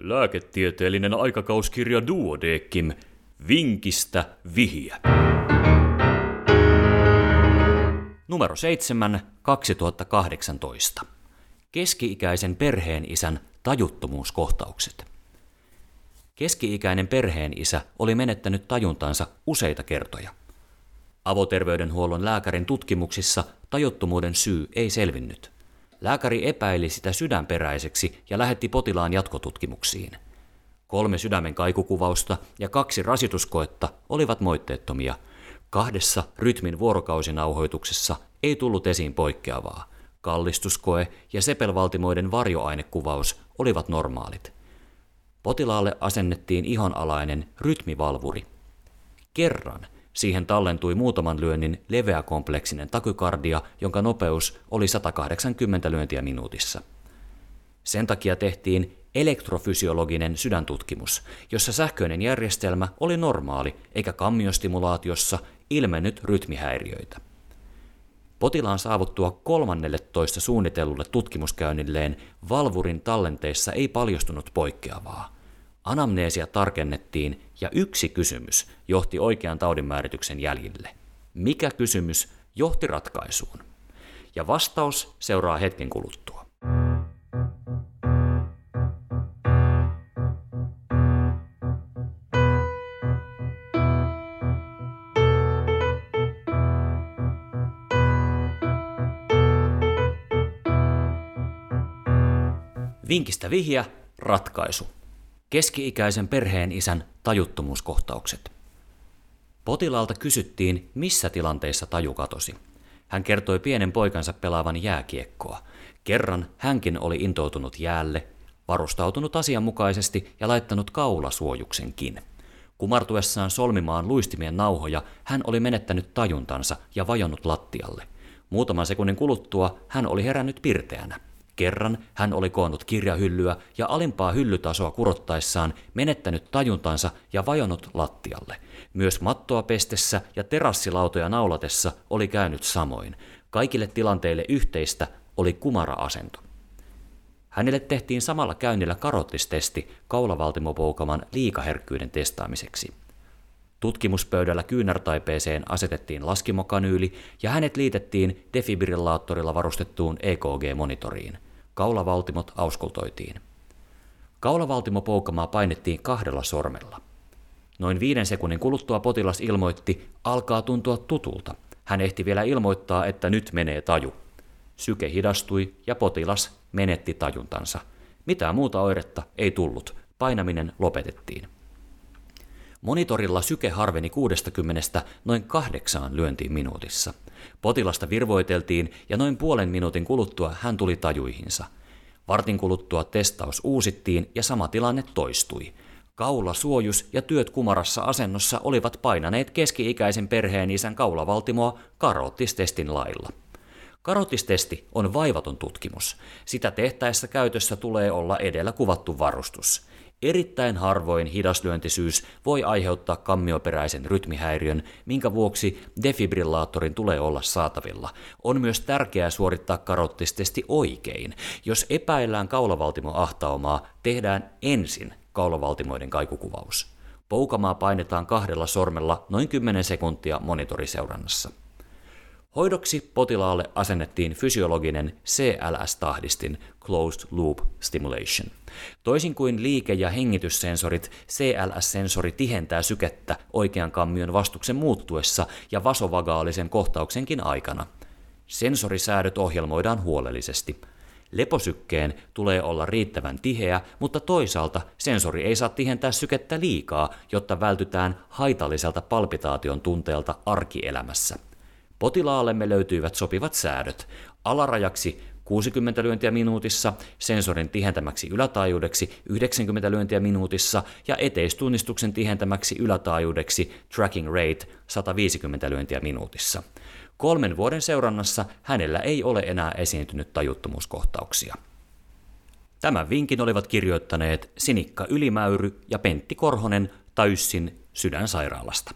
Lääketieteellinen aikakauskirja Duodekim. Vinkistä vihiä. Numero 7, 2018. Keski-ikäisen perheen isän tajuttomuuskohtaukset. Keski-ikäinen perheen isä oli menettänyt tajuntansa useita kertoja. Avoterveydenhuollon lääkärin tutkimuksissa tajuttomuuden syy ei selvinnyt. Lääkäri epäili sitä sydänperäiseksi ja lähetti potilaan jatkotutkimuksiin. Kolme sydämen kaikukuvausta ja kaksi rasituskoetta olivat moitteettomia. Kahdessa rytmin vuorokausinauhoituksessa ei tullut esiin poikkeavaa. Kallistuskoe ja sepelvaltimoiden varjoainekuvaus olivat normaalit. Potilaalle asennettiin ihonalainen rytmivalvuri. Kerran siihen tallentui muutaman lyönnin leveäkompleksinen takykardia, jonka nopeus oli 180 lyöntiä minuutissa. Sen takia tehtiin elektrofysiologinen sydäntutkimus, jossa sähköinen järjestelmä oli normaali eikä kammiostimulaatiossa ilmennyt rytmihäiriöitä. Potilaan saavuttua 13 suunnitellulle tutkimuskäynnilleen valvurin tallenteessa ei paljastunut poikkeavaa. Anamneesia tarkennettiin ja yksi kysymys johti oikean taudinmäärityksen jäljille. Mikä kysymys johti ratkaisuun? Ja vastaus seuraa hetken kuluttua. Vinkistä vihja, ratkaisu. Keski-ikäisen perheen isän tajuttomuuskohtaukset. Potilaalta kysyttiin, missä tilanteissa taju katosi. Hän kertoi pienen poikansa pelaavan jääkiekkoa. Kerran hänkin oli intoutunut jäälle, varustautunut asianmukaisesti ja laittanut kaulasuojuksenkin. Kumartuessaan solmimaan luistimien nauhoja hän oli menettänyt tajuntansa ja vajonnut lattialle. Muutaman sekunnin kuluttua hän oli herännyt pirteänä. Kerran hän oli koonnut kirjahyllyä ja alimpaa hyllytasoa kurottaessaan menettänyt tajuntansa ja vajonnut lattialle. Myös mattoa pestessä ja terassilautoja naulatessa oli käynyt samoin. Kaikille tilanteille yhteistä oli kumara-asento. Hänelle tehtiin samalla käynnillä karottistesti kaulavaltimopoukaman liikaherkkyyden testaamiseksi. Tutkimuspöydällä kyynärtaipeeseen asetettiin laskimokanyyli ja hänet liitettiin defibrillaattorilla varustettuun EKG-monitoriin – Kaulavaltimot auskultoitiin. Kaulavaltimopoukamaa painettiin kahdella sormella. Noin viiden sekunnin kuluttua potilas ilmoitti, alkaa tuntua tutulta. Hän ehti vielä ilmoittaa, että nyt menee taju. Syke hidastui ja potilas menetti tajuntansa. Mitään muuta oiretta ei tullut. Painaminen lopetettiin. Monitorilla syke harveni 60 noin kahdeksaan lyöntiin minuutissa. Potilasta virvoiteltiin ja noin puolen minuutin kuluttua hän tuli tajuihinsa. Vartin kuluttua testaus uusittiin ja sama tilanne toistui. Kaula, suojus ja työt kumarassa asennossa olivat painaneet keski-ikäisen perheen isän kaulavaltimoa karottistestin lailla. Karottistesti on vaivaton tutkimus. Sitä tehtäessä käytössä tulee olla edellä kuvattu varustus. Erittäin harvoin hidaslyöntisyys voi aiheuttaa kammioperäisen rytmihäiriön, minkä vuoksi defibrillaattorin tulee olla saatavilla. On myös tärkeää suorittaa karottistesti oikein. Jos epäillään kaulavaltimoahtaumaa, tehdään ensin kaulavaltimoiden kaikukuvaus. Poukamaa painetaan kahdella sormella noin 10 sekuntia monitoriseurannassa. Hoidoksi potilaalle asennettiin fysiologinen CLS-tahdistin Closed Loop Stimulation. Toisin kuin liike- ja hengityssensorit, CLS-sensori tihentää sykettä oikean kammion vastuksen muuttuessa ja vasovagaalisen kohtauksenkin aikana. Sensorisäädöt ohjelmoidaan huolellisesti. Leposykkeen tulee olla riittävän tiheä, mutta toisaalta sensori ei saa tihentää sykettä liikaa, jotta vältytään haitalliselta palpitaation tunteelta arkielämässä. Potilaallemme löytyivät sopivat säädöt. Alarajaksi 60 lyöntiä minuutissa, sensorin tihentämäksi ylätaajuudeksi 90 lyöntiä minuutissa ja eteistunnistuksen tihentämäksi ylätaajuudeksi tracking rate 150 lyöntiä minuutissa. Kolmen vuoden seurannassa hänellä ei ole enää esiintynyt tajuttomuuskohtauksia. Tämän vinkin olivat kirjoittaneet Sinikka Ylimäyry ja Pentti Korhonen Tayssin sydänsairaalasta.